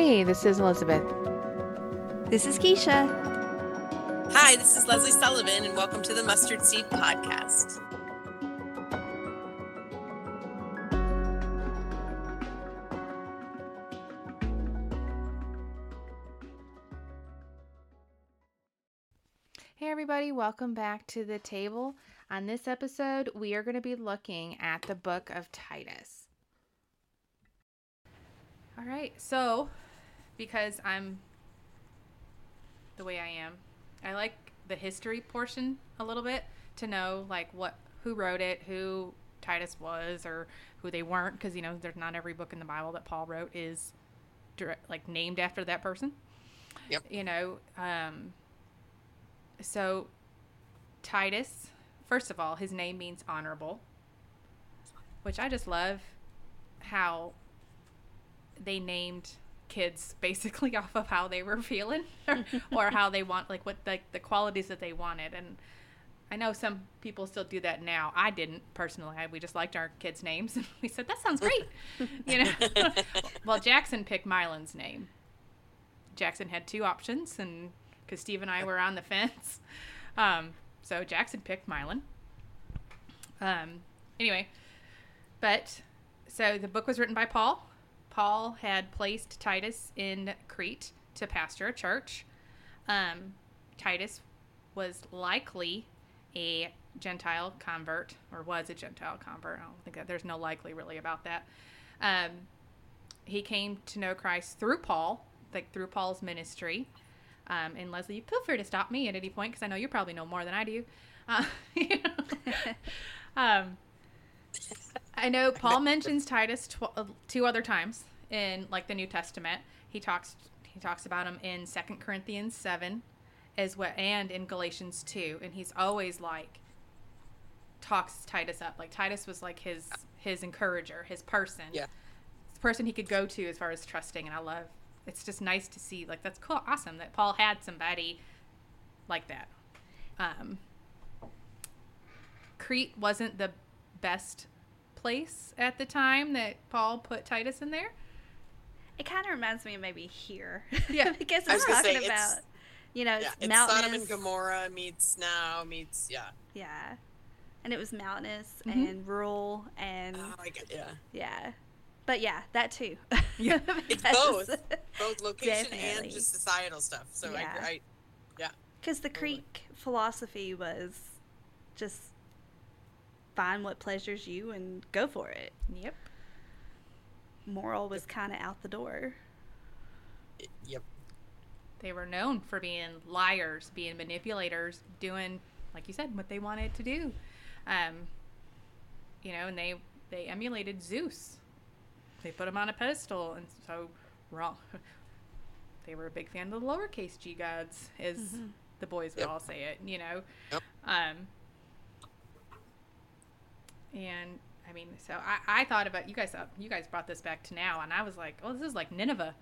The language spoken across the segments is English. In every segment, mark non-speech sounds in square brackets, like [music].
Hey, this is Elizabeth. This is Keisha. Hi, this is Leslie Sullivan, and welcome to the Mustard Seed Podcast. Hey, everybody, welcome back to the table. On this episode, we are going to be looking at the book of Titus. All right, so because I'm the way I am, I like the history portion a little bit to know like what who wrote it, who Titus was, or who they weren't, because you know there's not every book in the Bible that Paul wrote is direct, like named after that person. Yep. You know, um, so Titus, first of all, his name means honorable, which I just love how they named kids basically [laughs] off of how they were feeling [laughs] or, or how they want like what like the qualities that they wanted and I know some people still do that now. I didn't personally. I, we just liked our kids' names, and [laughs] we said that sounds great. you know. well, Jackson picked Mylan's name. Jackson had two options, and because Steve and I were on the fence, um, so Jackson picked Mylan. Um, anyway, but so the book was written by Paul. Paul had placed Titus in Crete to pastor a church. Um, Titus was likely a Gentile convert, or was a Gentile convert. I don't think that there's no likely really about that. Um, he came to know Christ through Paul, like through Paul's ministry. Um, and Leslie, you feel free to stop me at any point because I know you probably know more than I do. Uh, [laughs] you know? [laughs] um, I know Paul [laughs] mentions Titus tw- uh, two other times in like the New Testament. He talks he talks about him in Second Corinthians seven, as well, and in Galatians two. And he's always like talks Titus up. Like Titus was like his his encourager, his person. Yeah. The person he could go to as far as trusting. And I love. It's just nice to see. Like that's cool, awesome that Paul had somebody like that. Um, Crete wasn't the best place at the time that Paul put Titus in there. It kind of reminds me of maybe here. [laughs] Yeah. [laughs] because I it's was gonna talking say, it's- about, you know, Yeah, it's, it's mountainous. Sodom and Gomorrah meets now meets yeah. Yeah. And it was mountainous Mhm. and rural and Oh, I get yeah. yeah. But yeah, that too. Yeah. [laughs] It's Because- both, both location Definitely. and just societal stuff. So Yeah. I, I Because the Totally. Greek philosophy was just find what pleasures you and go for it. Yep. Moral was kind of out the door. yep. They were known for being liars, being manipulators, doing like you said what they wanted to do. Um, you know, and they they emulated Zeus. They put him on a pedestal, and so wrong. [laughs] they were a big fan of the lowercase g gods, as Mhm. the boys would Yep. all say it. You know. Yep. Um, and I mean, so I, I thought about you guys. uh, You guys brought this back to now, and I was like, oh, this is like Nineveh.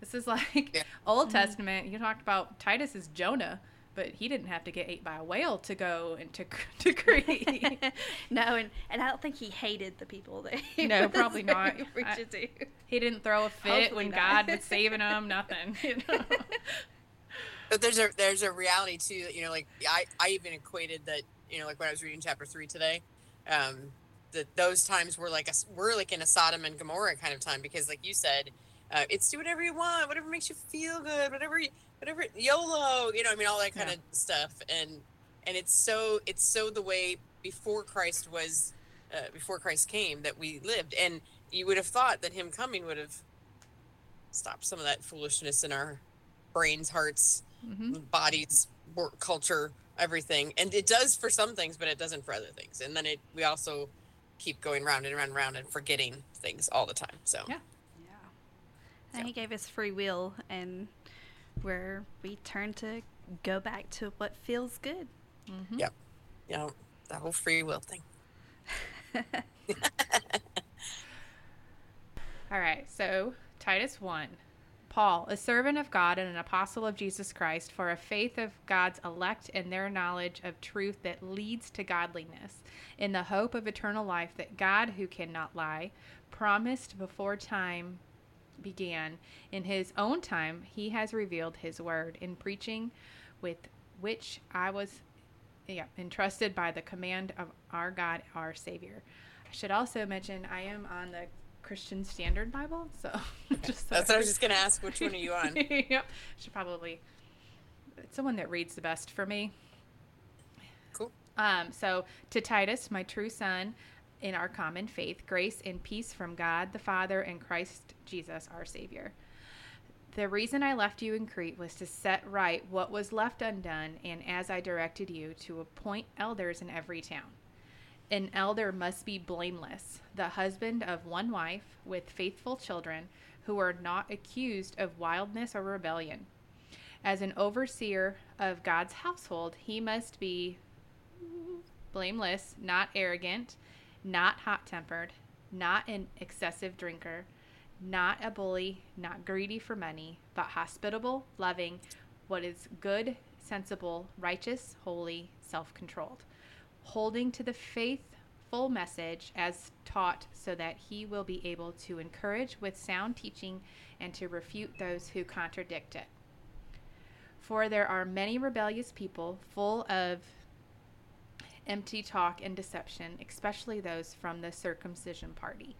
This is [laughs] like Yeah. Old Testament. You talked about Titus is Jonah, but he didn't have to get ate by a whale to go and to [laughs] to Crete. [laughs] no, and, and I don't think he hated the people that he No, probably not. preaching to. he didn't throw a fit Hopefully when not. God was saving him. Nothing. You know? But there's a there's a reality too. that, You know, like I I even equated that. You know, like when I was reading chapter three today, um, that those times were like a, we're like in a Sodom and Gomorrah kind of time because, like you said, uh, it's do whatever you want, whatever makes you feel good, whatever you, whatever YOLO. You know, I mean, all that kind Yeah. of stuff, and and it's so it's so the way before Christ was, uh, before Christ came that we lived, and you would have thought that him coming would have stopped some of that foolishness in our brains, hearts, hmm bodies, work culture, everything. And it does for some things, but it doesn't for other things. And then it we also keep going round and round and round and forgetting things all the time. So Yeah. Yeah. And he gave us free will, and where we turn to go back to what feels good. hmm Yep. you know, the whole free will thing. [laughs] [laughs] All right, so Titus 1. Paul, a servant of God and an apostle of Jesus Christ, for a faith of God's elect and their knowledge of truth that leads to godliness, in the hope of eternal life that God, who cannot lie, promised before time began, in his own time he has revealed his word in preaching, with which I was yeah, entrusted by the command of our God, our Savior. I should also mention I am on the Christian Standard Bible, so [laughs] just that's what I was just gonna ask. Which one are you on? [laughs] yep, should probably. It's the one that reads the best for me. Cool. Um, so to Titus, my true son, in our common faith, grace and peace from God the Father and Christ Jesus our Savior. The reason I left you in Crete was to set right what was left undone, and as I directed you, to appoint elders in every town. An elder must be blameless, the husband of one wife, with faithful children, who are not accused of wildness or rebellion. As an overseer of God's household, he must be blameless, not arrogant, not hot tempered, not an excessive drinker not a bully, not greedy for money, but hospitable, loving, what is good, sensible, righteous, holy, self controlled, holding to the faithful message as taught so that he will be able to encourage with sound teaching and to refute those who contradict it. For there are many rebellious people full of empty talk and deception, especially those from the circumcision party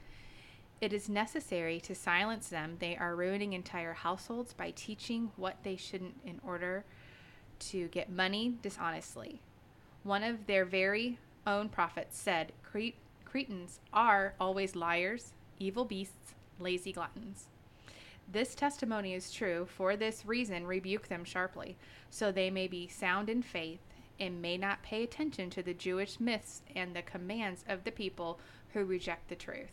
it is necessary to silence them. They are ruining entire households by teaching what they shouldn't in order to get money dishonestly. One of their very own prophets said, Cret- Cretans are always liars, evil beasts, lazy gluttons. This testimony is true. For this reason, rebuke them sharply, so they may be sound in faith and may not pay attention to the Jewish myths and the commands of the people who reject the truth.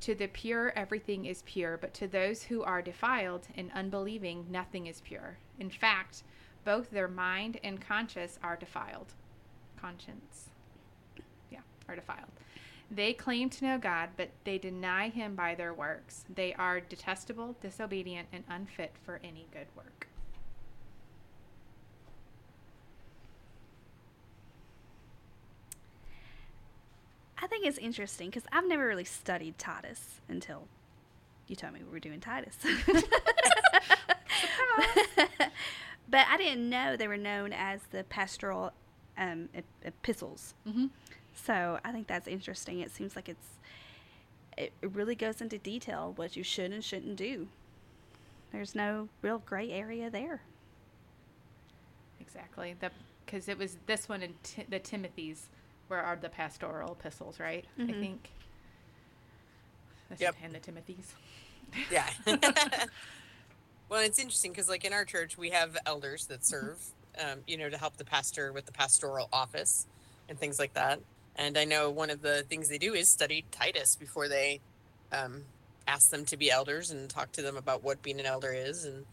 To the pure, everything is pure, but to those who are defiled and unbelieving, nothing is pure. In fact, both their mind and conscience are defiled. Conscience. Yeah, are defiled. They claim to know God, but they deny Him by their works. They are detestable, disobedient, and unfit for any good work. I think it's interesting because I've never really studied Titus until you told me we were doing Titus. [laughs] [laughs] but I didn't know they were known as the pastoral um, epistles. Mm-hmm. So I think that's interesting. It seems like it's it, it really goes into detail what you should and shouldn't do. There's no real gray area there. Exactly. Because it was this one in t- the Timothy's where are the pastoral epistles, right? Mm-hmm. I think. yep. And the Timothy's. Yeah. [laughs] [laughs] well, it's interesting because, like, in our church, we have elders that mm-hmm. serve, um, you know, to help the pastor with the pastoral office and things like that. And I know one of the things they do is study Titus before they um, ask them to be elders and talk to them about what being an elder is and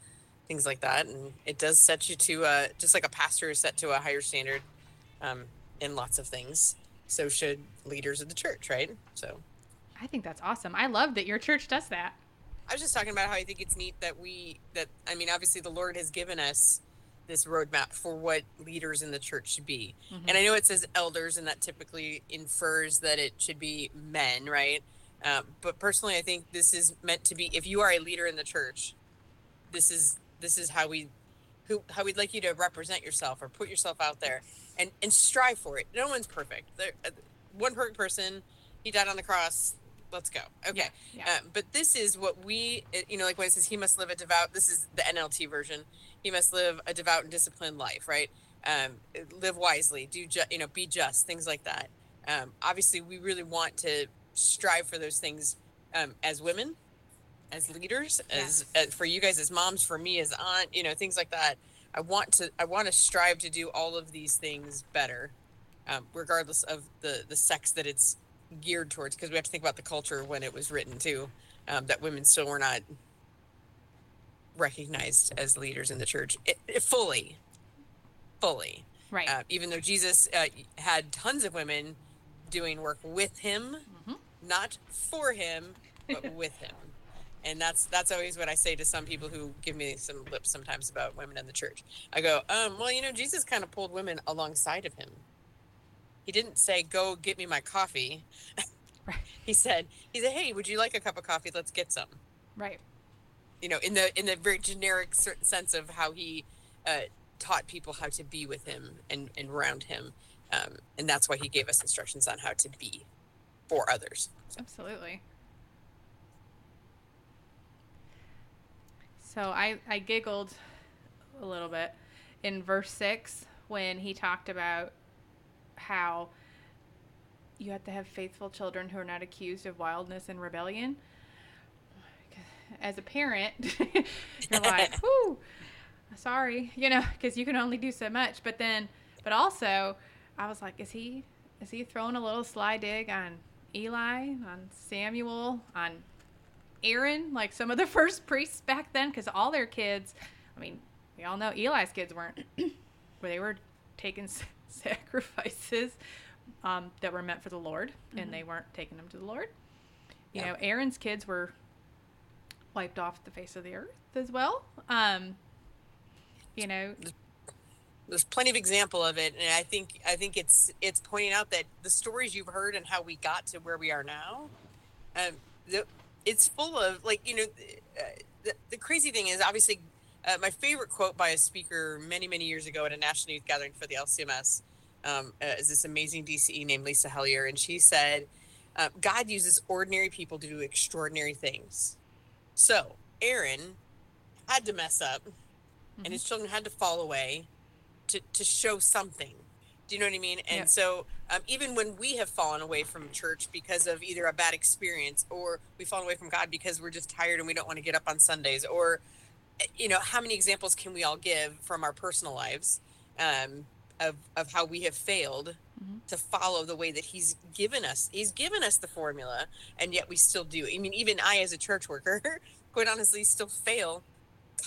things like that. And it does set you to, uh, just like a pastor is set to a higher standard um, in lots of things. So should leaders of the church, right? So I think that's awesome. I love that your church does that. I was just talking about how I think it's neat that we that I mean obviously the Lord has given us this roadmap for what leaders in the church should be. Mm-hmm. And I know it says elders and that typically infers that it should be men, right? Um, but personally I think this is meant to be if you are a leader in the church, this is this is how we who how we'd like you to represent yourself or put yourself out there and and strive for it. No one's perfect. There, uh, one perfect person. He died on the cross. Let's go. Okay. Yeah, yeah. Um, but this is what we, you know, like when it says he must live a devout. This is the NLT version. He must live a devout and disciplined life, right? Um, live wisely. Do ju- you know? Be just. Things like that. Um, obviously, we really want to strive for those things um, as women, as leaders, as, as for you guys as moms, for me as aunt. You know, things like that. I want to I want to strive to do all of these things better, um, regardless of the the sex that it's geared towards. Because we have to think about the culture when it was written too, um, that women still were not recognized as leaders in the church it, it fully, fully. Right. Uh, even though Jesus uh, had tons of women doing work with him, mm-hmm. not for him, but [laughs] with him and that's that's always what I say to some people who give me some lips sometimes about women in the church. I go, um, well, you know, Jesus kind of pulled women alongside of him. He didn't say, "Go get me my coffee." [laughs] he said, "He said, hey, would you like a cup of coffee? Let's get some." Right. You know, in the in the very generic sense of how he uh, taught people how to be with him and and around him, um, and that's why he gave us instructions on how to be for others. Absolutely. So I, I giggled a little bit in verse 6 when he talked about how you have to have faithful children who are not accused of wildness and rebellion. As a parent, [laughs] you're like, [laughs] whoo, sorry, you know, because you can only do so much. But then, but also, I was like, is he, is he throwing a little sly dig on Eli, on Samuel, on Aaron, like some of the [laughs] first priests back then? Because all their kids, I mean, we all know Eli's kids weren't, [clears throat] where they were taking [laughs] sacrifices um, that were meant for the Lord, mm-hmm. and they weren't taking them to the Lord. You yeah. know, Aaron's kids were wiped off the face of the earth as well. Um, you know, there's plenty of example of it, and I think I think it's it's pointing out that the stories you've heard and how we got to where we are now, um, the, it's full of like you know, uh, the, the crazy thing is obviously uh, my favorite quote by a speaker many many years ago at a national youth gathering for the LCMS um, uh, is this amazing DCE named Lisa Hellier, and she said, uh, "God uses ordinary people to do extraordinary things." So Aaron had to mess up, mm-hmm. and his mm-hmm. children had to fall away to to show something. Do you know what I mean? And yeah. so, um, even when we have fallen away from church because of either a bad experience or we've fallen away from God because we're just tired and we don't want to get up on Sundays, or, you know, how many examples can we all give from our personal lives um, of, of how we have failed mm-hmm. to follow the way that He's given us? He's given us the formula, and yet we still do. I mean, even I, as a church worker, [laughs] quite honestly, still fail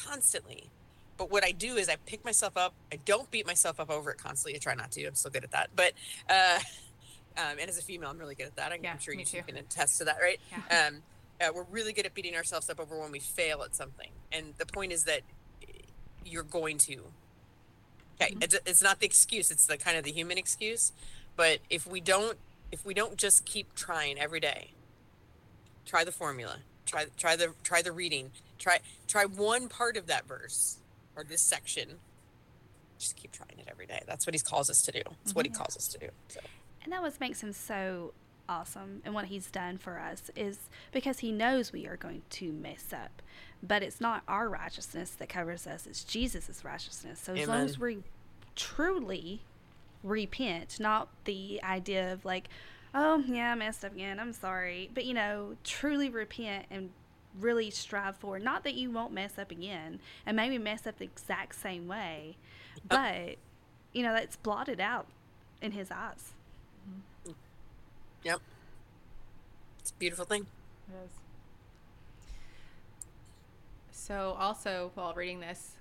constantly. But what I do is I pick myself up. I don't beat myself up over it constantly. I try not to. I'm so good at that. But uh, [laughs] um, and as a female, I'm really good at that. I'm, yeah, sure you too. can attest to that, right? Yeah. Um, uh, we're really good at beating ourselves up over when we fail at something. And the point is that you're going to. Okay, mm-hmm. it's, it's not the excuse. It's the kind of the human excuse. But if we don't, if we don't just keep trying every day, try the formula. Try try the try the reading. Try try one part of that verse or this section. Just keep trying it every day. That's what he calls us to do. That's mm-hmm. what he mm-hmm. calls us to do. So. And that was makes him so awesome and what he's done for us is because he knows we are going to mess up. But it's not our righteousness that covers us, it's Jesus' righteousness. So as long as we truly repent, not the idea of like, oh, yeah, I messed up again, I'm sorry. But, you know, truly repent and really strive for. Not that you won't mess up again and maybe mess up the exact same way, uh but you know that's blotted out in his eyes. Yep, it's a beautiful thing. It is. So, also while reading this,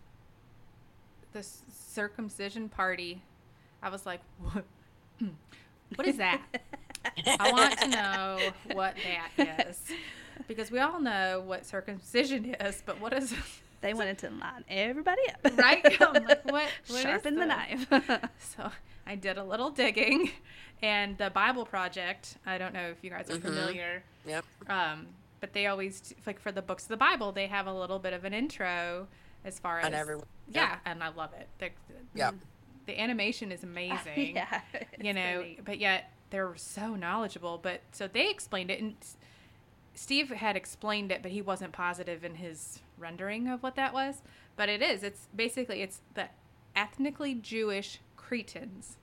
the circumcision party, I was like, what, [laughs] what is that? I want to know what that is because we all know what circumcision is, but what is [laughs] they wanted to line everybody up. right? I'm like, what, [laughs] what Sharpen the knife. so I did a little digging, [laughs] and the Bible Project. I don't know if you guys are mm-hmm. familiar. Yep. Um, but they always like for the books of the Bible, they have a little bit of an intro as far as and everyone. Yeah, and I love it. The, yeah. The animation is amazing. [laughs] yeah. [laughs] You know, but yet they're so knowledgeable. But so they explained it, and Steve had explained it, but he wasn't positive in his rendering of what that was. But it is. It's basically it's the ethnically Jewish Cretans.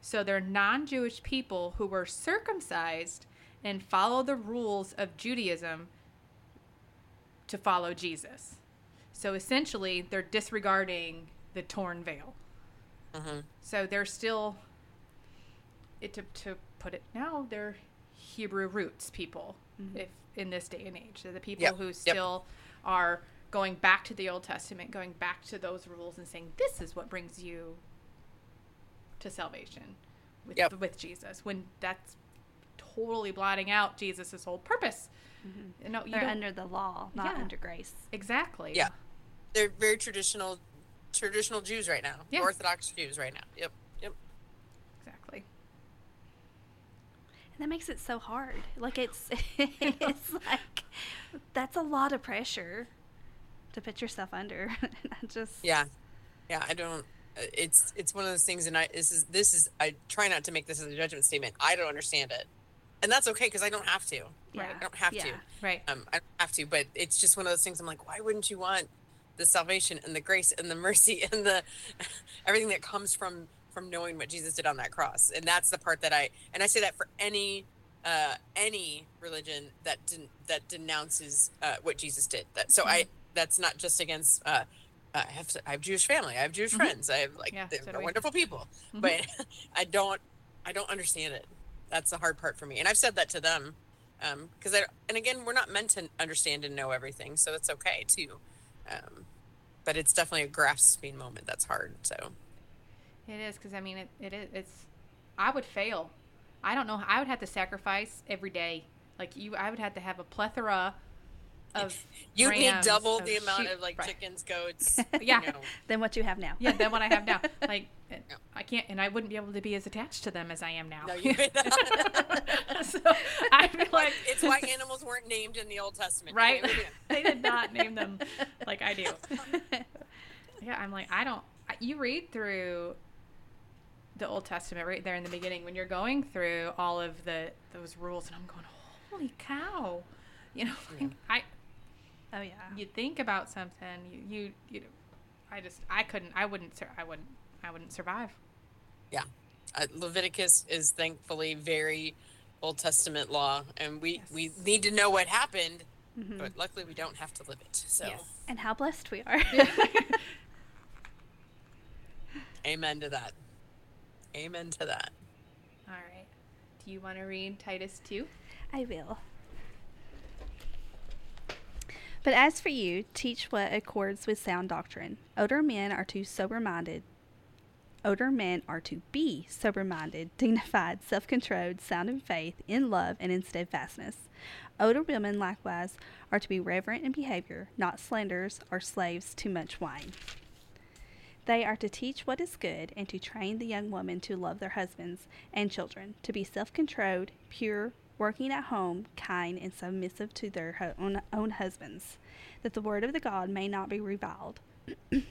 So they're non-Jewish people who were circumcised and follow the rules of Judaism to follow Jesus. So essentially, they're disregarding the torn veil. Mm-hmm. So they're still, it, to, to put it now, they're Hebrew roots people mm-hmm. if in this day and age. They're the people yep. who still yep. are going back to the Old Testament, going back to those rules and saying, This is what brings you to salvation with yep. with Jesus. When that's totally blotting out Jesus' whole purpose. Mm-hmm. No, They're under the law, not yeah. under grace. Exactly. Yeah. They're very traditional traditional Jews right now. Orthodox Jews right now. Yep. Yep. Exactly. And that makes it so hard. Like it's [laughs] it's like that's a lot of pressure to put yourself under. [laughs] I just Yeah, yeah. I don't. It's it's one of those things, and I this is this is I try not to make this as a judgment statement. I don't understand it, and that's okay because I don't have to. yeah, I don't have yeah. to. Right. Um, I don't have to, but it's just one of those things. I'm like, why wouldn't you want the salvation and the grace and the mercy [laughs] and the everything that comes from from knowing what Jesus did on that cross? And that's the part that I and I say that for any uh, any religion that den- that denounces uh, what Jesus did. That so I that's not just against. Uh, I have I have Jewish family. I have Jewish Mhm. friends. I have like Yeah, they're, so do we. wonderful people, Mhm. but [laughs] I don't I don't understand it. That's the hard part for me, and I've said that to them because I and again we're not meant to understand and know everything, so that's okay too. Um, but it's definitely a grasping moment that's hard. So It is because I mean it, it is it's I would fail. I don't know. I would have to sacrifice every day. Like you, I would have to have a plethora of. you need double the amount sheep- of like right. chickens, goats. [laughs] Yeah. you know. Than what you have now. Yeah, than what I have now. [laughs] Like I can't, and I wouldn't be able to be as attached to them as I am now. No, you. [laughs] so I feel like it's why animals weren't named in the Old Testament. right. Okay, we're good. they did not name them like I do. Yeah, I'm like I don't. You read through the Old Testament right there in the beginning when you're going through all of the those rules, and I'm going, holy cow, you know, like, I oh yeah. you think about something, you you you, I just I couldn't, I wouldn't, sur- I wouldn't, I wouldn't survive. uh, Leviticus is thankfully very Old Testament law, and we we need to know what happened, Mhm. but luckily we don't have to live it. So, Yes. And how blessed we are. [laughs] [laughs] amen to that. Amen to that. All right. Do you want to read Titus two? I will. But as for you, teach what accords with sound doctrine. Older men are to sober minded. Older men are to be sober minded, [laughs] dignified, self controlled, sound in faith, in love, and in steadfastness. Older women likewise are to be reverent in behavior, not slanderers or slaves to much wine. They are to teach what is good and to train the young women to love their husbands and children, to be self controlled, pure, working at home, kind, and submissive to their own, own husbands, that the word of the God may not be reviled. [clears throat]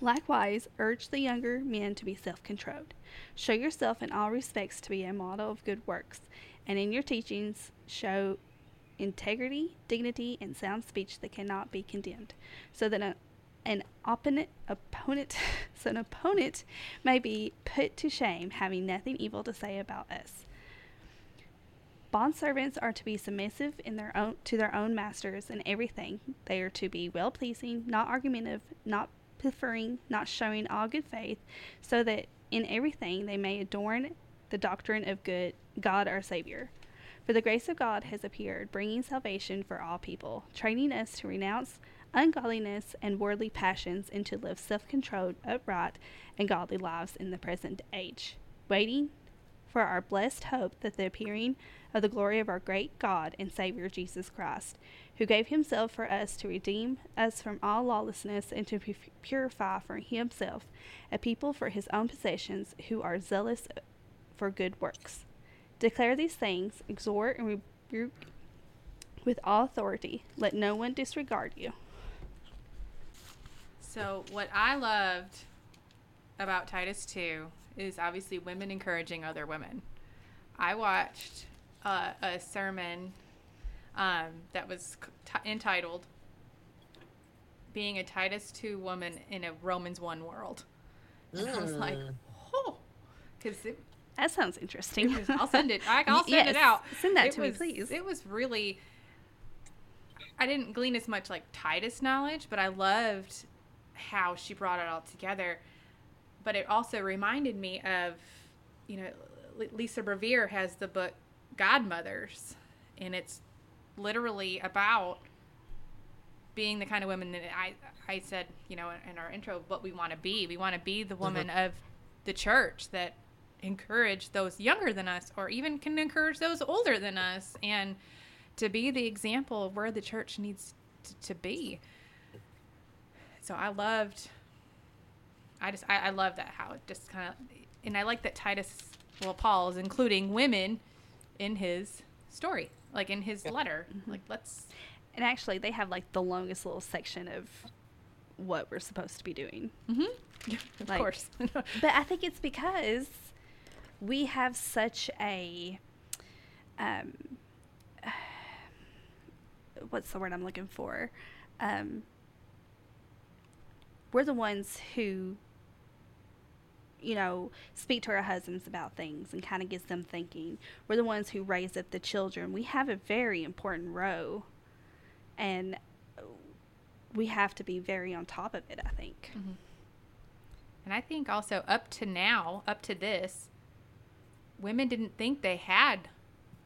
Likewise, urge the younger men to be self controlled. Show yourself in all respects to be a model of good works, and in your teachings show integrity, dignity, and sound speech that cannot be condemned, so that a, an opponent, opponent, [laughs] so an opponent may be put to shame, having nothing evil to say about us. Bondservants are to be submissive in their own to their own masters in everything. They are to be well pleasing, not argumentative, not preferring, not showing all good faith, so that in everything they may adorn the doctrine of good God our Savior. For the grace of God has appeared, bringing salvation for all people, training us to renounce ungodliness and worldly passions and to live self controlled, upright, and godly lives in the present age, waiting for our blessed hope that the appearing of the glory of our great God and Savior Jesus Christ, who gave himself for us to redeem us from all lawlessness and to purify for himself a people for his own possessions who are zealous for good works. Declare these things, exhort and rebuke with all authority. Let no one disregard you. So what I loved about Titus 2 is obviously women encouraging other women. I watched uh, a sermon um, that was c- t- entitled "Being a Titus 2 Woman in a Romans 1 World," and I was like, Mm. "Oh," because That sounds interesting. was, I'll send it. I, [laughs] I'll Y- send it out. Send that It to was- me, please. It was really. I didn't glean as much like Titus knowledge, but I loved how she brought it all together. But it also reminded me of, you know, L- Lisa Bevere has the book Godmothers, and it's literally about being the kind of women that I I said, you know, in our intro, what we want to be. We want to be the woman mm-hmm. of the church that encourage those younger than us, or even can encourage those older than us, and to be the example of where the church needs t- to be. So I loved. I just I, I love that how it just kind of, and I like that Titus, well Paul is including women in his story, like in his letter. Like let's And actually, they have like the longest little section of what we're supposed to be doing. [laughs] of Like- course. [laughs] But I think it's because we have such a um [sighs] what's the word I'm looking for? Um we're the ones who you know, speak to our husbands about things and kind of gets them thinking. We're the ones who raise up the children. We have a very important role, and we have to be very on top of it. I think. Mm-hmm. And I think also up to now, up to this, women didn't think they had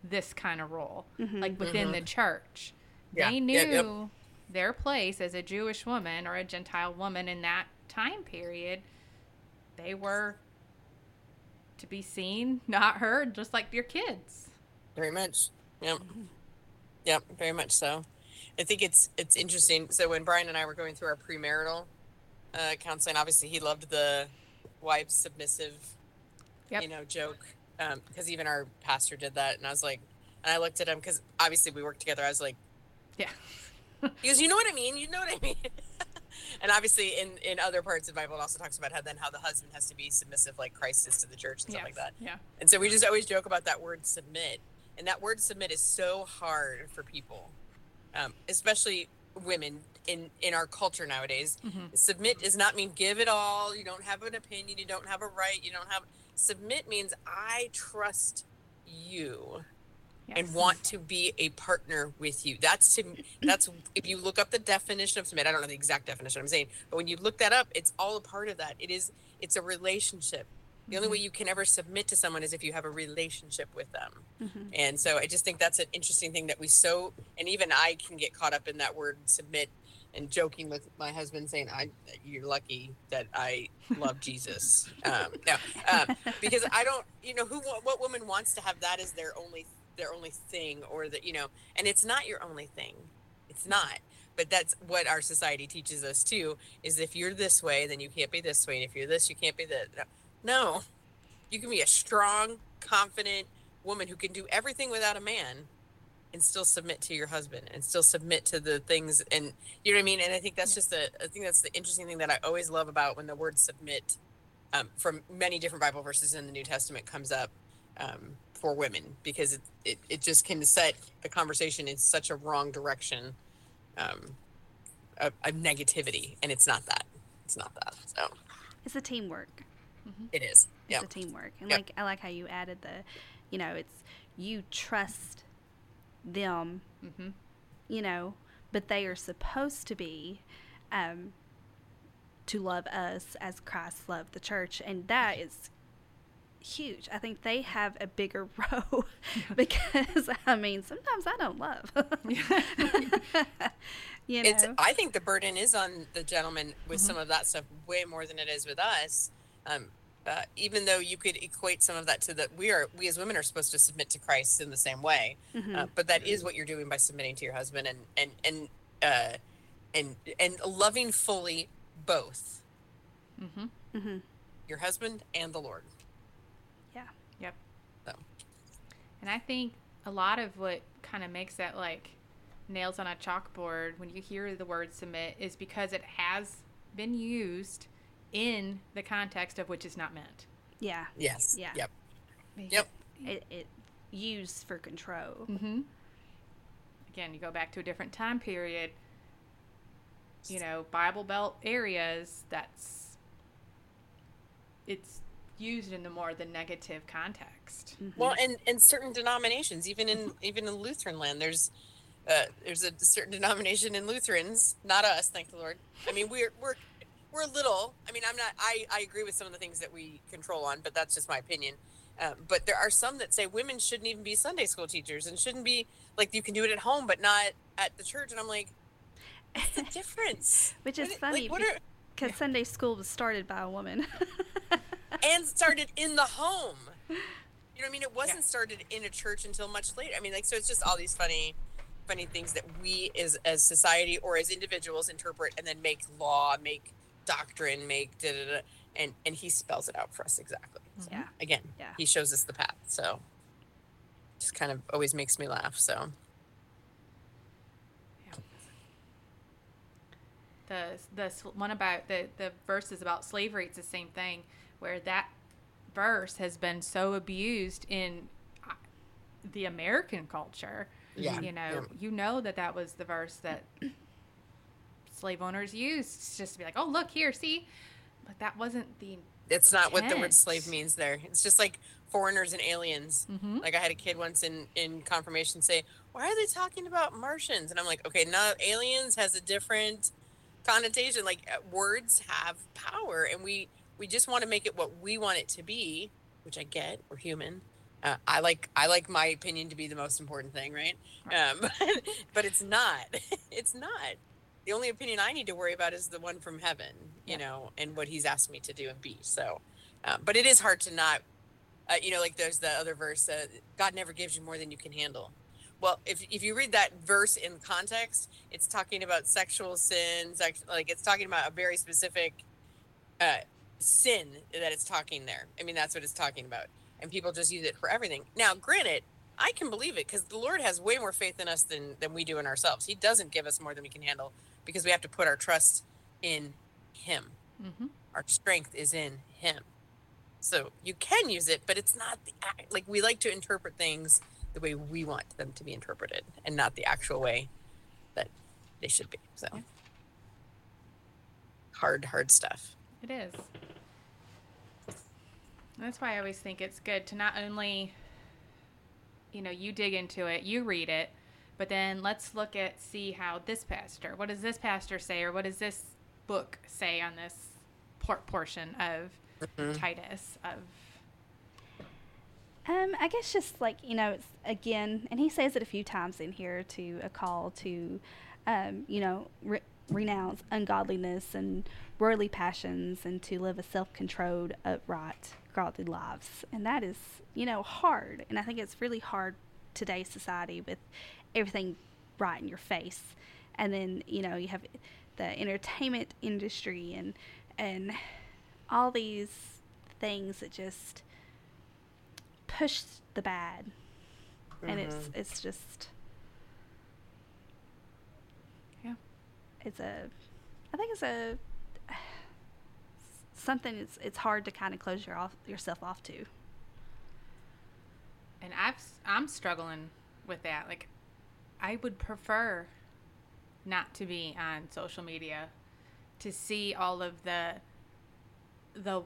this kind of role, mm-hmm. like within the mm-hmm. church. Yeah. They Yep, knew yep. their place as a Jewish woman or a Gentile woman in that time period. They were to be seen, not heard, just like your kids. Very much. Yep. Yep. Very much so. I think it's it's interesting. So when Brian and I were going through our premarital uh, counseling, obviously he loved the wife submissive, Yep. you know, joke because even our pastor did that, and I was like, and I looked at him because obviously we worked together. I was like, Yeah. [laughs] he goes, you know what I mean? You know what I mean? [laughs] and obviously in in other parts of the Bible, it also talks about how then how the husband has to be submissive like Christ is to the church and stuff Yes. like that. Yeah. And so we just always joke about that word submit. And that word submit is so hard for people, um, especially women in, in our culture nowadays. Mhm. Submit does not mean give it all. You don't have an opinion. You don't have a right. You don't have. Submit means I trust you and want to be a partner with you. That's to that's if you look up the definition of submit, I don't know the exact definition I'm saying, but when you look that up, it's all a part of that. It is it's a relationship. The only way you can ever submit to someone is if you have a relationship with them. And so I just think that's an interesting thing that we so and even I can get caught up in that word submit and joking with my husband saying I you're lucky that I love Jesus. [laughs] Um, no, um, because I don't you know who what woman wants to have that as their only their only thing or that you know and it's not your only thing. It's not. But that's what our society teaches us too is if you're this way then you can't be this way and if you're this you can't be that. No. You can be a strong, confident woman who can do everything without a man and still submit to your husband and still submit to the things and you know what I mean? And I think that's just the I think that's the interesting thing that I always love about when the word submit um, from many different Bible verses in the New Testament comes up um, for women because it, it, it just can set the conversation in such a wrong direction um, of, of negativity and it's not that it's not that so It's a teamwork. it is It's a teamwork. And Yep. like I like how you added the, you know, it's you trust them, Mm-hmm. you know, but they are supposed to be um to love us as Christ loved the church and that is huge. I think they have a bigger [laughs] role because I mean, sometimes I don't love. [laughs] you know. It's. I think the burden is on the gentleman with some of that stuff way more than it is with us. Um, uh, even though you could equate some of that to that we are we as women are supposed to submit to Christ in the same way, Mhm. uh, but that is what you're doing by submitting to your husband and and and uh, and and loving fully both Mm-hmm. Mhm. your husband and the Lord. Yeah. Yep. So And I think a lot of what kind of makes that like nails on a chalkboard when you hear the word submit is because it has been used in the context of which is not meant. Yeah. yes, Yeah. yep, yep. It, it used for control. Mm-hmm. Again, you go back to a different time period. You know, Bible Belt areas. That's it's used in the more the negative context. Well, and and certain denominations, even in even in Lutheran land, there's uh, there's a certain denomination in Lutherans, not us, thank the Lord. I mean, we're we're we're a little. I mean, I'm not. I I agree with some of the things that we control on, but that's just my opinion. Um, but there are some that say women shouldn't even be Sunday school teachers and shouldn't be like you can do it at home, but not at the church. And I'm like, what's the [laughs] difference? Which is What- funny Like, what be- are, Because Sunday school was started by a woman. [laughs] and started in the home. You know what I mean? It wasn't Yeah. started in a church until much later. I mean, like so it's just all these funny funny things that we as as society or as individuals interpret and then make law, make doctrine, make da da da and and he spells it out for us exactly. So, Yeah. Again, Yeah. he shows us the path. So just kind of always makes me laugh. So the the one about the the verses about slavery it's the same thing where that verse has been so abused in uh, the American culture. Yeah, You know, yeah. you know that that was the verse that [clears throat] slave owners used just to be like, "Oh, look here, see?" But that wasn't the it's not what the word slave means there. It's just like foreigners and aliens. Mhm. Like I had a kid once in in confirmation say, "Why are they talking about Martians?" And I'm like, "Okay, now aliens has a different connotation. Like uh, words have power, and we we just want to make it what we want it to be, which I get. We're human. Uh, I like I like my opinion to be the most important thing, right? Um, [laughs] but it's not. [laughs] it's not. The only opinion I need to worry about is the one from heaven, you Yeah. know, and what He's asked me to do and be. So, um, but it is hard to not, uh, you know, like there's the other verse, uh, God never gives you more than you can handle. Well, if, if you read that verse in context, it's talking about sexual sins, like it's talking about a very specific uh, sin that it's talking there. I mean, that's what it's talking about. And people just use it for everything. Now, granted, I can believe it because the Lord has way more faith in us than, than we do in ourselves. He doesn't give us more than we can handle because we have to put our trust in Him. Mhm. Our strength is in Him. So you can use it, but it's not the act. Like we like to interpret things the way we want them to be interpreted and not the actual way that they should be. So hard, hard stuff. It is. That's why I always think it's good to not only, you know, you dig into it, you read it, but then let's look at see how this pastor, what does this pastor say, or what does this book say on this por- portion of Mhm. Titus of Um, I guess just like you know, it's again, and he says it a few times in here to a call to, um, you know, re- renounce ungodliness and worldly passions, and to live a self-controlled, upright, godly lives, and that is you know hard, and I think it's really hard today's society with everything right in your face, and then you know you have the entertainment industry and and all these things that just push the bad. And it's mm-hmm. it's just Yeah. It's a i think it's a something it's it's hard to kind of close your off yourself off to and I've I'm struggling with that. Like, I would prefer not to be on social media to see all of the the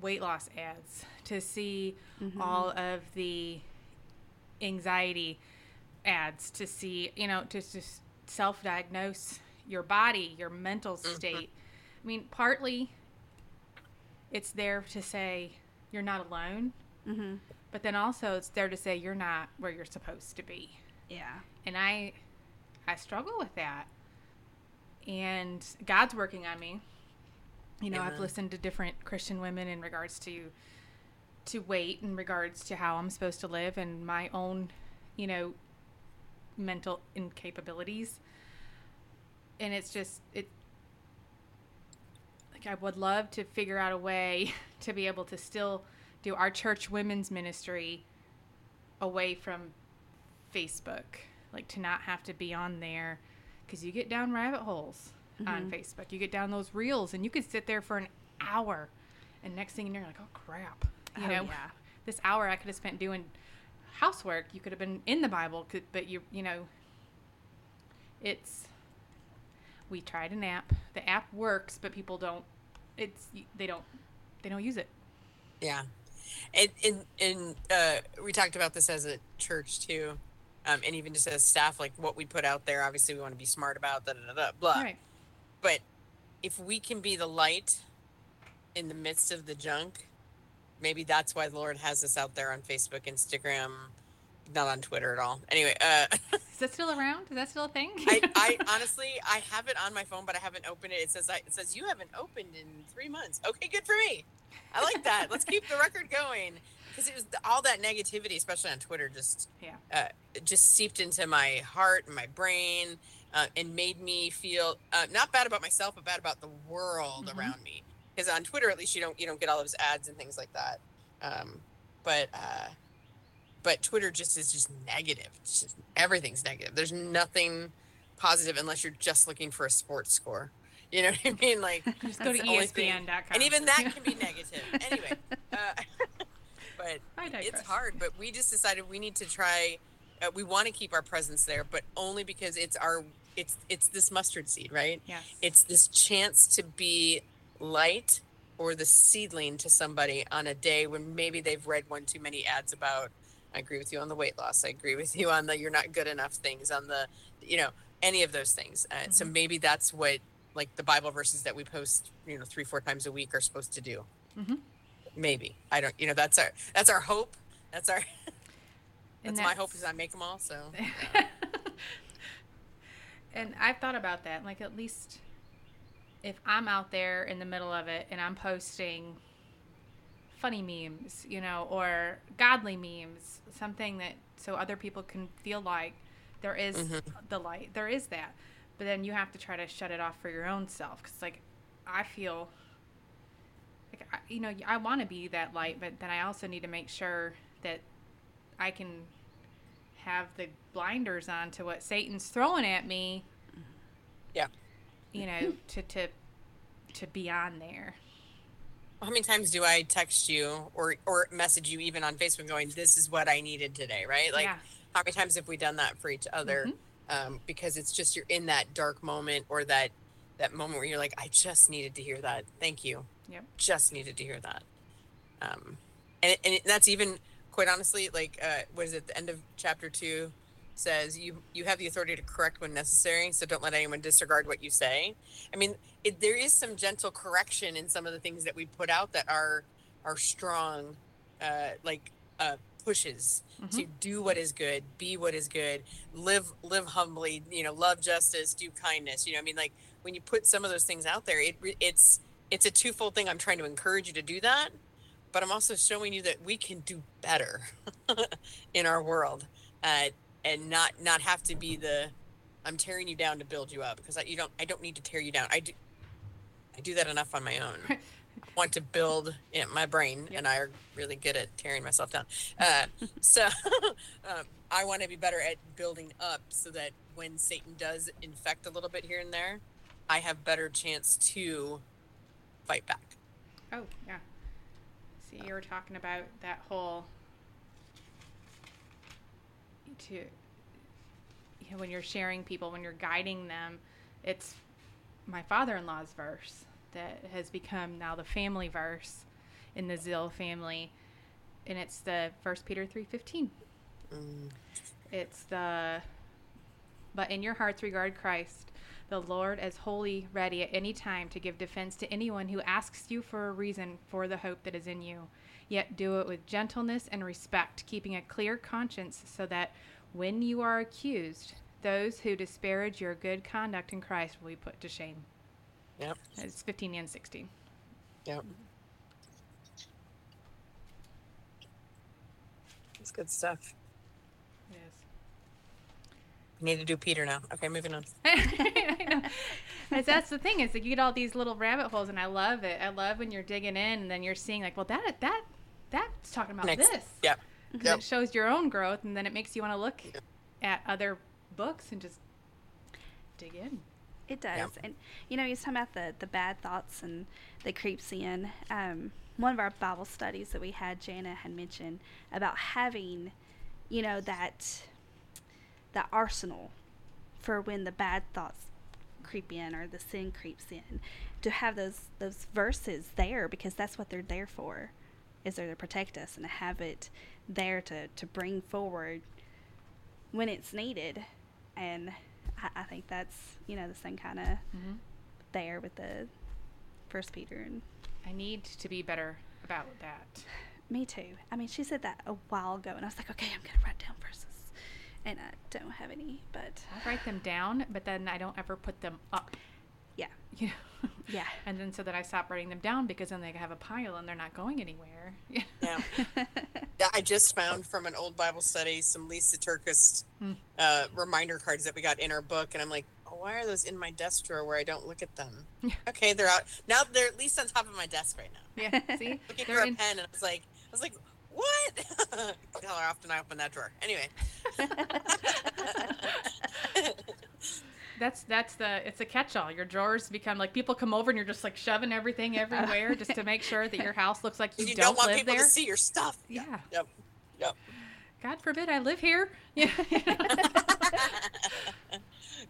weight loss ads, to see mm-hmm. all of the anxiety ads, to see you know to just self-diagnose your body, your mental state. I mean, partly it's there to say you're not alone. mm-hmm. But then also it's there to say you're not where you're supposed to be. yeah And I I struggle with that. And God's working on me. You know, I've listened to different Christian women in regards to to weight in regards to how I'm supposed to live and my own, you know, mental incapabilities. And it's just it like I would love to figure out a way [laughs] to be able to still do our church women's ministry away from Facebook, like to not have to be on there because you get down rabbit holes on mm-hmm. Facebook. You get down those reels and you could sit there for an hour, and next thing you know, you're like, oh crap, you Oh, know, yeah. [laughs] this hour I could have spent doing housework. You could have been in the Bible, could, but you, you know, it's. We tried an app. The app works, but people don't. It's they don't they don't use it. Yeah, and and and uh, we talked about this as a church too, um, and even just as staff, like what we put out there. Obviously, we want to be smart about da da da da blah. Right. But if we can be the light in the midst of the junk, maybe that's why the Lord has us out there on Facebook, Instagram, not on Twitter at all. Anyway, uh, [laughs] Is that still around? Is that still a thing? I, I [laughs] honestly I have it on my phone, but I haven't opened it. It says I, it says you haven't opened in three months. Okay, good for me. I like that. [laughs] Let's keep the record going because it was all that negativity, especially on Twitter, just yeah. uh, just seeped into my heart and my brain uh, and made me feel uh, not bad about myself, but bad about the world Mhm. around me. Because on Twitter, at least you don't you don't get all those ads and things like that. Um, but uh, but Twitter just is just negative. It's just everything's negative. There's nothing positive unless you're just looking for a sports score. You know [laughs] what I mean? Like [laughs] Just go to that's the only thing. ESPN.com. and even that can be [laughs] negative. Anyway, uh, but it's hard. But we just decided we need to try. Uh, we want to keep our presence there, but only because it's our it's it's this mustard seed, right? Yes. It's this chance to be light or the seedling to somebody on a day when maybe they've read one too many ads about. I agree with you on the weight loss. I agree with [laughs] you on the you're not good enough things. On the, you know, any of those things. Uh, So maybe that's what like the Bible verses that we post, you know, three four times a week are supposed to do. Mhm. Maybe I don't. You know, that's our that's our hope. That's our [laughs] And that's my hope is I make them all. So [laughs] and I've thought about that. Like, at least if I'm out there in the middle of it and I'm posting funny memes, you know, or godly memes, something that so other people can feel like there is Mhm. the light, there is that. But then you have to try to shut it off for your own self. Because, like, I feel like, I, you know, I want to be that light, but then I also need to make sure that I can have the blinders on to what Satan's throwing at me. Yeah. You know, to to to be on there. how many times do I text you or or message you even on Facebook going, "This is what I needed today," right? Like yeah. how many times have we done that for each other? Mhm. Um, because it's just you're in that dark moment or that that moment where you're like, I just needed to hear that. Thank you. Yep. Just needed to hear that. Um, and and that's even quite honestly like uh, what is it? The end of chapter two says you you have the authority to correct when necessary, so don't let anyone disregard what you say. I mean, it, there is some gentle correction in some of the things that we put out that are are strong, uh, like uh, pushes to do what is good, be what is good, live live humbly, you know, love justice, do kindness. You know, I mean, like when you put some of those things out there, it it's it's a twofold thing. I'm trying to encourage you to do that, but I'm also showing you that we can do better [laughs] in our world, uh, and not not have to be the I'm tearing you down to build you up because I, you don't I don't need to tear you down. I do I do that enough on my own. [laughs] I want to build in my brain, Yep. and I are really good at tearing myself down. Uh, [laughs] so [laughs] um, I want to be better at building up so that when Satan does infect a little bit here and there, I have better chance to fight back. Oh, yeah. See, you were talking about that whole to you know, when you're sharing people, when you're guiding them, it's my father-in-law's verse that has become now the family verse in the Zill family, and it's the First Peter three fifteen. Mm, It's the but in your hearts regard Christ, the Lord as holy, ready at any time to give defense to anyone who asks you for a reason for the hope that is in you. Yet do it with gentleness and respect, keeping a clear conscience, so that when you are accused, those who disparage your good conduct in Christ will be put to shame. Yep. It's 15 and 16. Yep. It's good stuff. It We need to do Peter now. Okay, moving on. is. [laughs] I know. That's, that's the thing is that you get all these little rabbit holes, and I love it. I love when you're digging in, and then you're seeing like, well, that that that's talking about Next. this. Yep. because Yep. it shows your own growth and then it makes you want to look at other books and just dig in It does. Yep. And you know, he's talking about the, the bad thoughts and the creeps in. Um, one of our Bible studies that we had, Jana had mentioned about having, you know, that that arsenal for when the bad thoughts creep in or the sin creeps in. To have those those verses there because that's what they're there for. Is there to protect us and to have it there to, to bring forward when it's needed. And I, I think that's, you know, the same kind of Mhm. there with the First Peter and i need to be better about that [sighs] me too. I mean, she said that a while ago, and I was like, okay, I'm gonna write down verses, and I don't have any, but i write them down but then i don't ever put them up yeah, [laughs] you know yeah, and then so that i stop writing them down because then they have a pile and they're not going anywhere [laughs] Yeah. Yeah, I just found from an old Bible study some Lysa TerKeurst Hmm. uh, reminder cards that we got in our book, and I'm like, oh, why are those in my desk drawer where I don't look at them? Yeah. okay, they're out now. They're at least on top of my desk right now. yeah [laughs] see Looking they're for a pen, and I was like, I was like, what? [laughs] Tell her often I open that drawer. Anyway. [laughs] That's that's the it's a catch-all. Your drawers become like people come over and you're just like shoving everything everywhere just to make sure that your [laughs] house looks like you, you don't, don't want live people there. to see your stuff. Yeah. Yep. Yep. God forbid I live here. Yeah.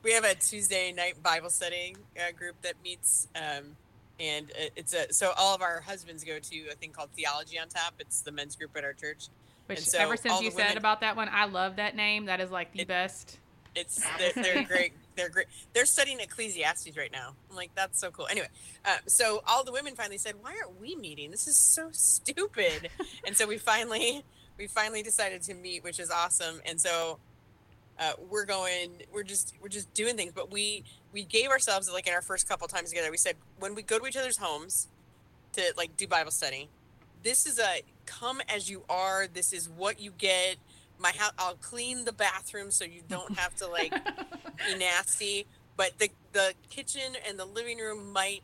we have a Tuesday night Bible study uh, group that meets, um, and it's a so all of our husbands go to a thing called Theology on Tap. It's the men's group at our church. Which so ever since you the said women- about that one, I love that name. That is like the It- best. It's they're, they're great. They're great. They're studying Ecclesiastes right now. I'm like, that's so cool. Anyway, uh, so all the women finally said, "Why aren't we meeting? This is so stupid." [laughs] and so we finally, we finally decided to meet, which is awesome. And so uh, we're going. We're just we're just doing things. But we we gave ourselves like in our first couple times together. We said when we go to each other's homes to like do Bible study, this is a come as you are. This is what you get. My house. I'll clean the bathroom so you don't have to like be [laughs] nasty. But the the kitchen and the living room might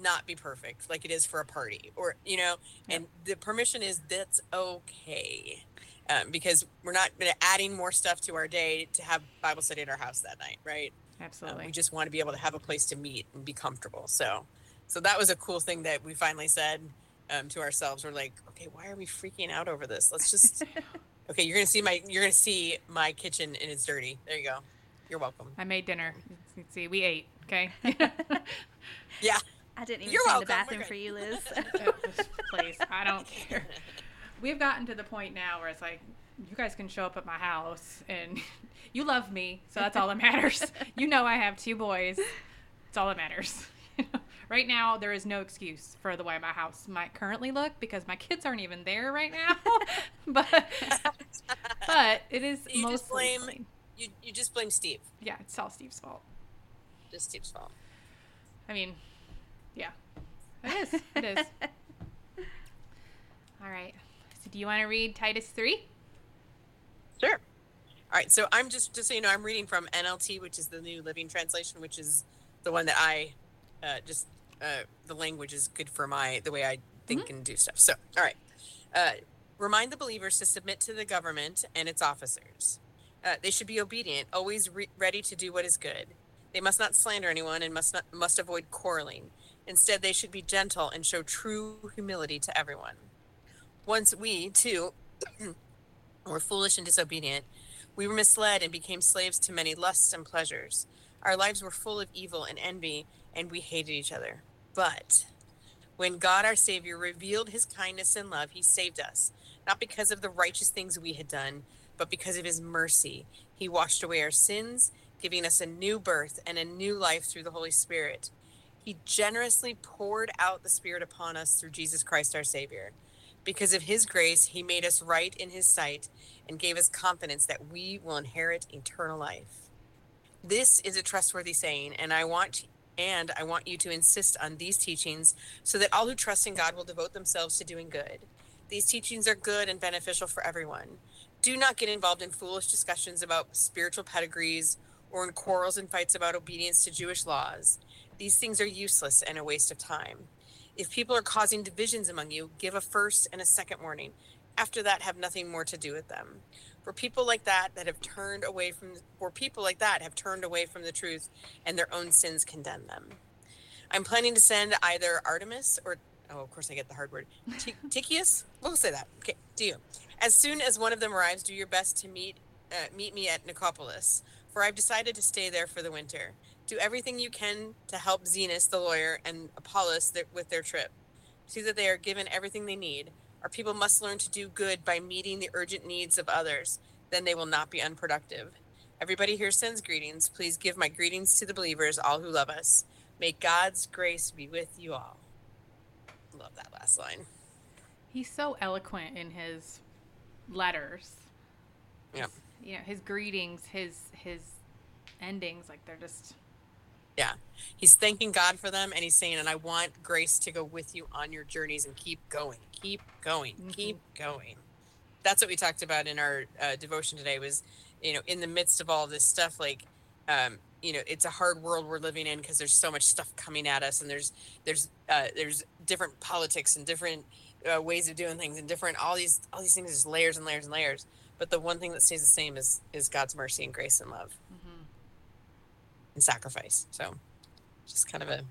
not be perfect like it is for a party or you know and the permission is that's okay um, because we're not adding more stuff to our day to have bible study at our house that night right um, Absolutely. we just want to be able to have a place to meet and be comfortable so so that was a cool thing that we finally said um, to ourselves we're like okay why are we freaking out over this let's just [laughs] okay you're gonna see my you're gonna see my kitchen and it's dirty there you go you're welcome I made dinner. Let's see, we ate. Okay. [laughs] [laughs] yeah I didn't even You're clean welcome. the bathroom for you, Liz. Please, I don't care. We've gotten to the point now where it's like, you guys can show up at my house and [laughs] you love me, so that's all that matters. [laughs] You know I have two boys. It's all that matters. [laughs] right now, there is no excuse for the way my house might currently look because my kids aren't even there right now. but but it is You mostly just blame- clean. you you just blame steve Yeah, it's all Steve's fault. just steve's fault I mean, yeah, it is. It is. All right. So, do you want to read Titus three? Sure. All right. So I'm just just so you know, I'm reading from NLT, which is the New Living Translation, which is the one that I uh, just uh, the language is good for my the way I think and do stuff. So all right. Uh, remind the believers to submit to the government and its officers. Uh, they should be obedient, always re- ready to do what is good. They must not slander anyone and must not must avoid quarreling. Instead, they should be gentle and show true humility to everyone. Once we, too, [clears throat] were foolish and disobedient, we were misled and became slaves to many lusts and pleasures. Our lives were full of evil and envy, and we hated each other. But when God our Savior revealed his kindness and love, he saved us, not because of the righteous things we had done, but because of his mercy. He washed away our sins, giving us a new birth and a new life through the Holy Spirit. He generously poured out the Spirit upon us through Jesus Christ our Savior. Because of his grace, he made us right in his sight and gave us confidence that we will inherit eternal life. This is a trustworthy saying, and I want and I want you to insist on these teachings so that all who trust in God will devote themselves to doing good. These teachings are good and beneficial for everyone. Do not get involved in foolish discussions about spiritual pedigrees or in quarrels and fights about obedience to Jewish laws. These things are useless and a waste of time. If people are causing divisions among you, give a first and a second warning. After that, have nothing more to do with them. For people like that that have turned away from, for people like that have turned away from the truth, and their own sins condemn them. I'm planning to send either Artemas or, oh, of course I get the hard word, Ti- [laughs] Tychius. We'll say that. Okay, to you. As soon as one of them arrives, do your best to meet uh, meet me at Nicopolis, for I've decided to stay there for the winter. Do everything you can to help Zenas, the lawyer, and Apollos th- with their trip. See that they are given everything they need. Our people must learn to do good by meeting the urgent needs of others. Then they will not be unproductive. Everybody here sends greetings. Please give my greetings to the believers, all who love us. May God's grace be with you all. Love that last line. He's so eloquent in his letters. Yep. You know, his greetings, his his endings, like they're just Yeah. He's thanking God for them and he's saying, and I want grace to go with you on your journeys and keep going, keep going, keep going. That's what we talked about in our uh, devotion today was, you know, in the midst of all this stuff, like, um, you know, it's a hard world we're living in because there's so much stuff coming at us and there's, there's, uh, there's different politics and different uh, ways of doing things and different all these all these things, just layers and layers and layers. But the one thing that stays the same is is God's mercy and grace and love Mm-hmm. And sacrifice. So, just kind of a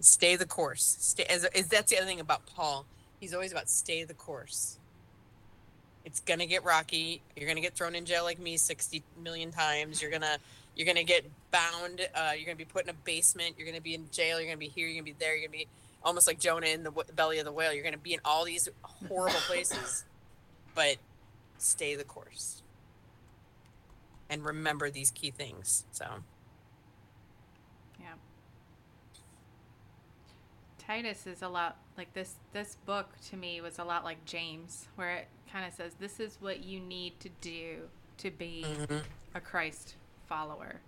stay the course. Stay as, as that's the other thing about Paul. He's always about stay the course. It's gonna get rocky. You're gonna get thrown in jail like me sixty million times. You're gonna you're gonna get bound. Uh, you're gonna be put in a basement. You're gonna be in jail. You're gonna be here. You're gonna be there. You're gonna be almost like Jonah in the belly of the whale. You're gonna be in all these horrible places, but stay the course and remember these key things. So. Yeah. Titus is a lot like this this book to me was a lot like James where it kind of says this is what you need to do to be mhm. a Christ follower.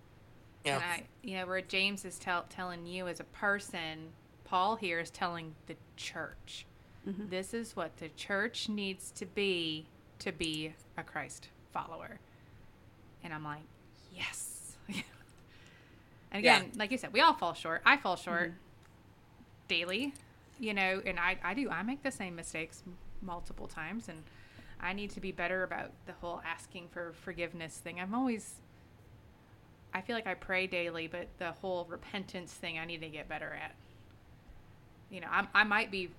Yeah. And I you know where James is tell, telling you as a person, Paul here is telling the church. Mhm. This is what the church needs to be to be a Christ follower. And I'm like, yes. [laughs] and Yeah. again, like you said, we all fall short. I fall short mm-hmm. daily, you know, and I, I do. I make the same mistakes multiple times, and I need to be better about the whole asking for forgiveness thing. I'm always, I feel like I pray daily, but the whole repentance thing I need to get better at. You know, I'm, I might be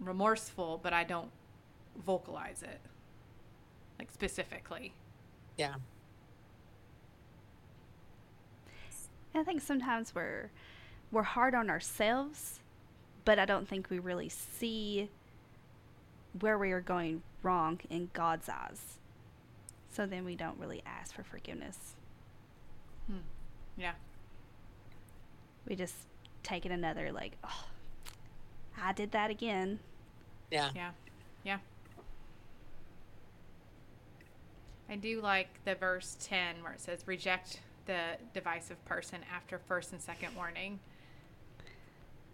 remorseful, but I don't vocalize it, like specifically. Yeah. I think sometimes we're we're hard on ourselves, but I don't think we really see where we are going wrong in God's eyes. So then we don't really ask for forgiveness. Hmm. Yeah. We just take it another like, oh, I did that again. Yeah. Yeah. Yeah. I do like the verse 10 where it says, reject the divisive person after first and second warning.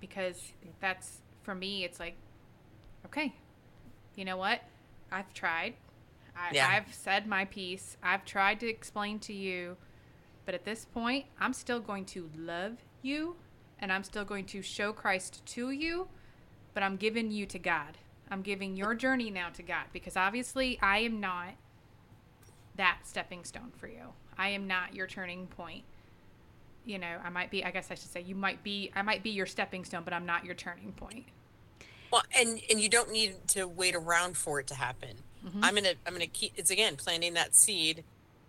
Because that's, for me, it's like, okay, you know what? I've tried. I, Yeah. I've said my piece. I've tried to explain to you. But at this point, I'm still going to love you and I'm still going to show Christ to you but I'm giving you to God. I'm giving your journey now to God because obviously I am not that stepping stone for you. I am not your turning point. You know, I might be I guess I should say you might be I might be your stepping stone, but I'm not your turning point. Well, and and you don't need to wait around for it to happen. Mhm. I'm gonna I'm gonna keep. It's again planting that seed,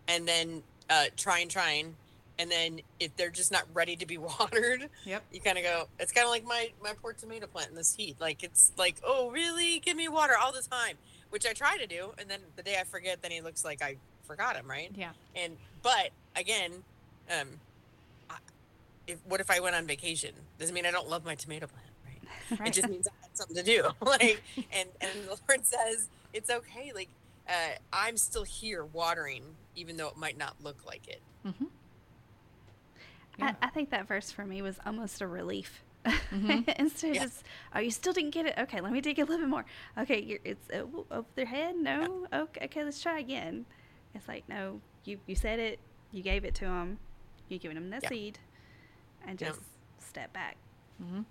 and then uh, trying, trying, and then if they're just not ready to be [laughs] watered, Yep. you kind of go. It's kind of like my my poor tomato plant in this heat. Like it's like, oh really? Give me water all the time, which I try to do, and then the day I forget, then he looks like I forgot him, right? Yeah. And but again, um, I, if what if I went on vacation? Doesn't mean I don't love my tomato plant, right? [laughs] Right. It just means I had something to do. [laughs] like, and and the Lord says it's okay. Like, uh, I'm still here watering, even though it might not look like it. Mm-hmm. Yeah. I, I think that verse for me was almost a relief. Mhm. [laughs] Instead of Yeah. just, oh, you still didn't get it. Okay, let me dig a little bit more. Okay, you're, it's uh, over their head. No. Okay, okay, let's try again. It's like, no, you you said it. You gave it to them. You're giving them that Yeah. seed, and Yeah. just step back. Mhm.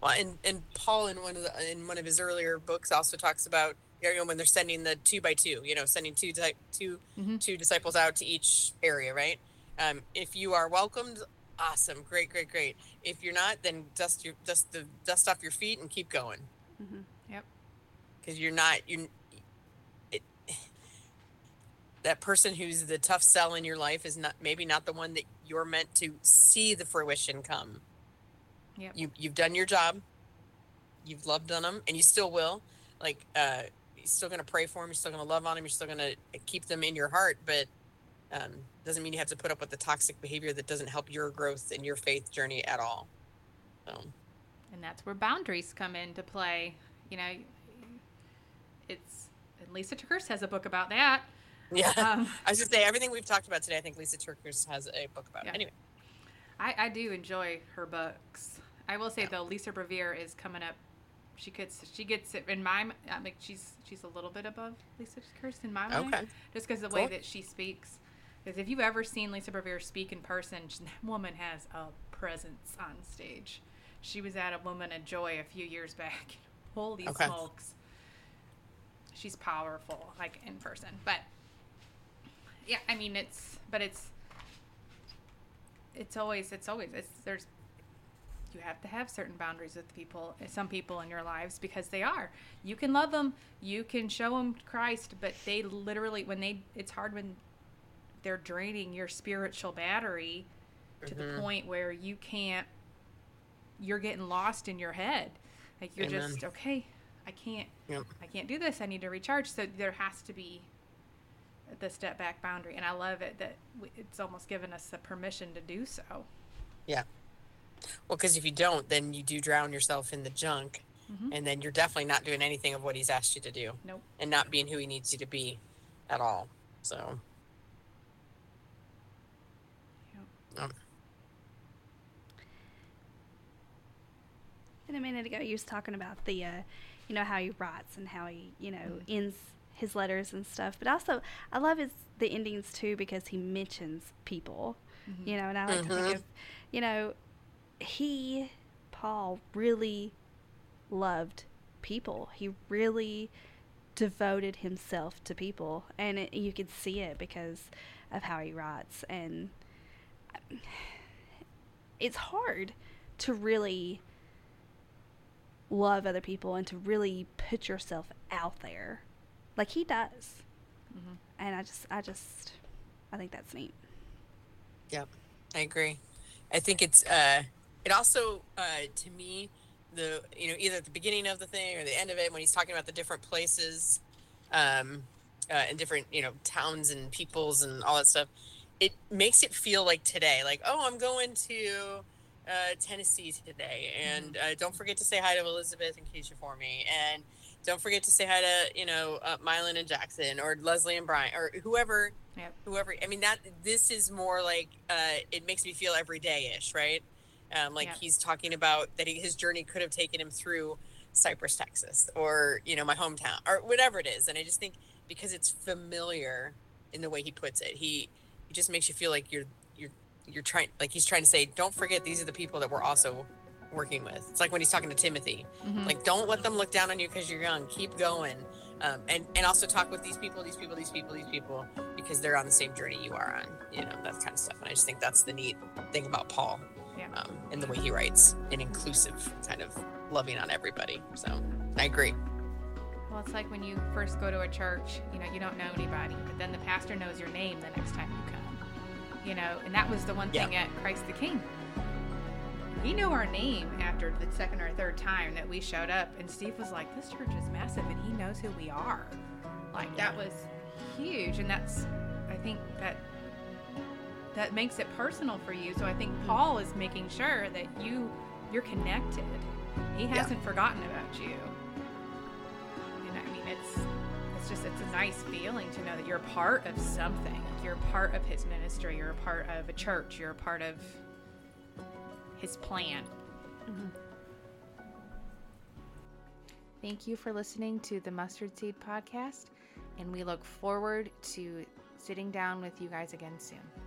Well, and and Paul in one of the in one of his earlier books also talks about you know when they're sending the two by two, you know, sending two type two Mhm. two disciples out to each area, right? Um, if you are welcomed, awesome, great, great, great. If you're not, then dust your dust the dust off your feet and keep going hmm because you're not you. That person who's the tough sell in your life is not maybe not the one that you're meant to see the fruition come. Yep. you you've done your job you've loved on them and you still will like uh you're still gonna pray for them you're still gonna love on them you're still gonna keep them in your heart but um doesn't mean you have to put up with the toxic behavior that doesn't help your growth and your faith journey at all so And that's where boundaries come into play. You know, it's and Lysa TerKeurst has a book about that. Yeah [laughs] Um, i was gonna say everything we've talked about today i think Lysa TerKeurst has a book about Yeah. it anyway I, I do enjoy her books. I will say Yeah. though, Lisa Bevere is coming up. She gets she gets it in my. I mean, she's she's a little bit above Lysa TerKeurst in my mind, okay just because the way that she speaks. Because if you've ever seen Lisa Bevere speak in person, she, [laughs] that woman has a presence on stage. She was at a Woman of Joy a few years back. [laughs] Holy Okay. smokes. She's powerful, like in person. But yeah, I mean it's but it's it's always it's always it's there's you have to have certain boundaries with people some people in your lives because they are you can love them you can show them christ but they literally when they it's hard when they're draining your spiritual battery to the mm-hmm. point where you can't you're getting lost in your head like you're Amen. just okay i can't Yep. i can't do this i need to recharge so there has to be the step back boundary and i love it that w- it's almost given us the permission to do so Yeah. Well, because if you don't, then you do drown yourself in the junk, and then you're definitely not doing anything of what he's asked you to do, nope and not being who he needs you to be, at all. So. Yep. Um, And a minute ago, you was talking about the, uh, you know, how he writes and how he, you know, Mm-hmm. ends his letters and stuff. But also, I love his the endings too because he mentions people, Mm-hmm. you know. And I like to think of, you know, he Paul really loved people. He really devoted himself to people, and it, you could see it because of how he writes. And [sighs] it's hard to really love other people and to really put yourself out there like he does Mhm. and i just i just i think that's neat Yep, I agree. I think it's uh it also uh to me the you know either at the beginning of the thing or the end of it when he's talking about the different places um uh, and different you know towns and peoples and all that stuff it makes it feel like today like oh i'm going to uh, tennessee today and uh, don't forget to say hi to elizabeth and keisha for me and don't forget to say hi to you know uh, Mylan and jackson or leslie and brian or whoever Yep. whoever i mean that this is more like uh it makes me feel everyday-ish right um like Yeah. he's talking about that he, his journey could have taken him through cypress texas or you know my hometown or whatever it is and i just think because it's familiar in the way he puts it he he just makes you feel like you're you're you're trying like he's trying to say don't forget these are the people that we're also working with it's like when he's talking to timothy Mhm. like don't let them look down on you because you're young keep going um, and and also talk with these people these people these people these people because they're on the same journey you are on you know that kind of stuff and i just think that's the neat thing about paul Yeah. um, and the way he writes an inclusive kind of loving on everybody so i agree Well, it's like when you first go to a church, you know, you don't know anybody, but then the pastor knows your name the next time you come. You know, and that was the one thing at Christ the King. He knew our name after the second or third time that we showed up, and Steve was like, This church is massive, and he knows who we are. Like, that was huge, and that's, I think that. That makes it personal for you. So I think Paul is making sure that you you're connected. He hasn't forgotten about you. And I mean, it's it's just it's a nice feeling to know that you're a part of something. You're a part of his ministry. You're a part of a church. You're a part of his plan. Mm-hmm. Thank you for listening to the Mustard Seed Podcast, and we look forward to sitting down with you guys again soon.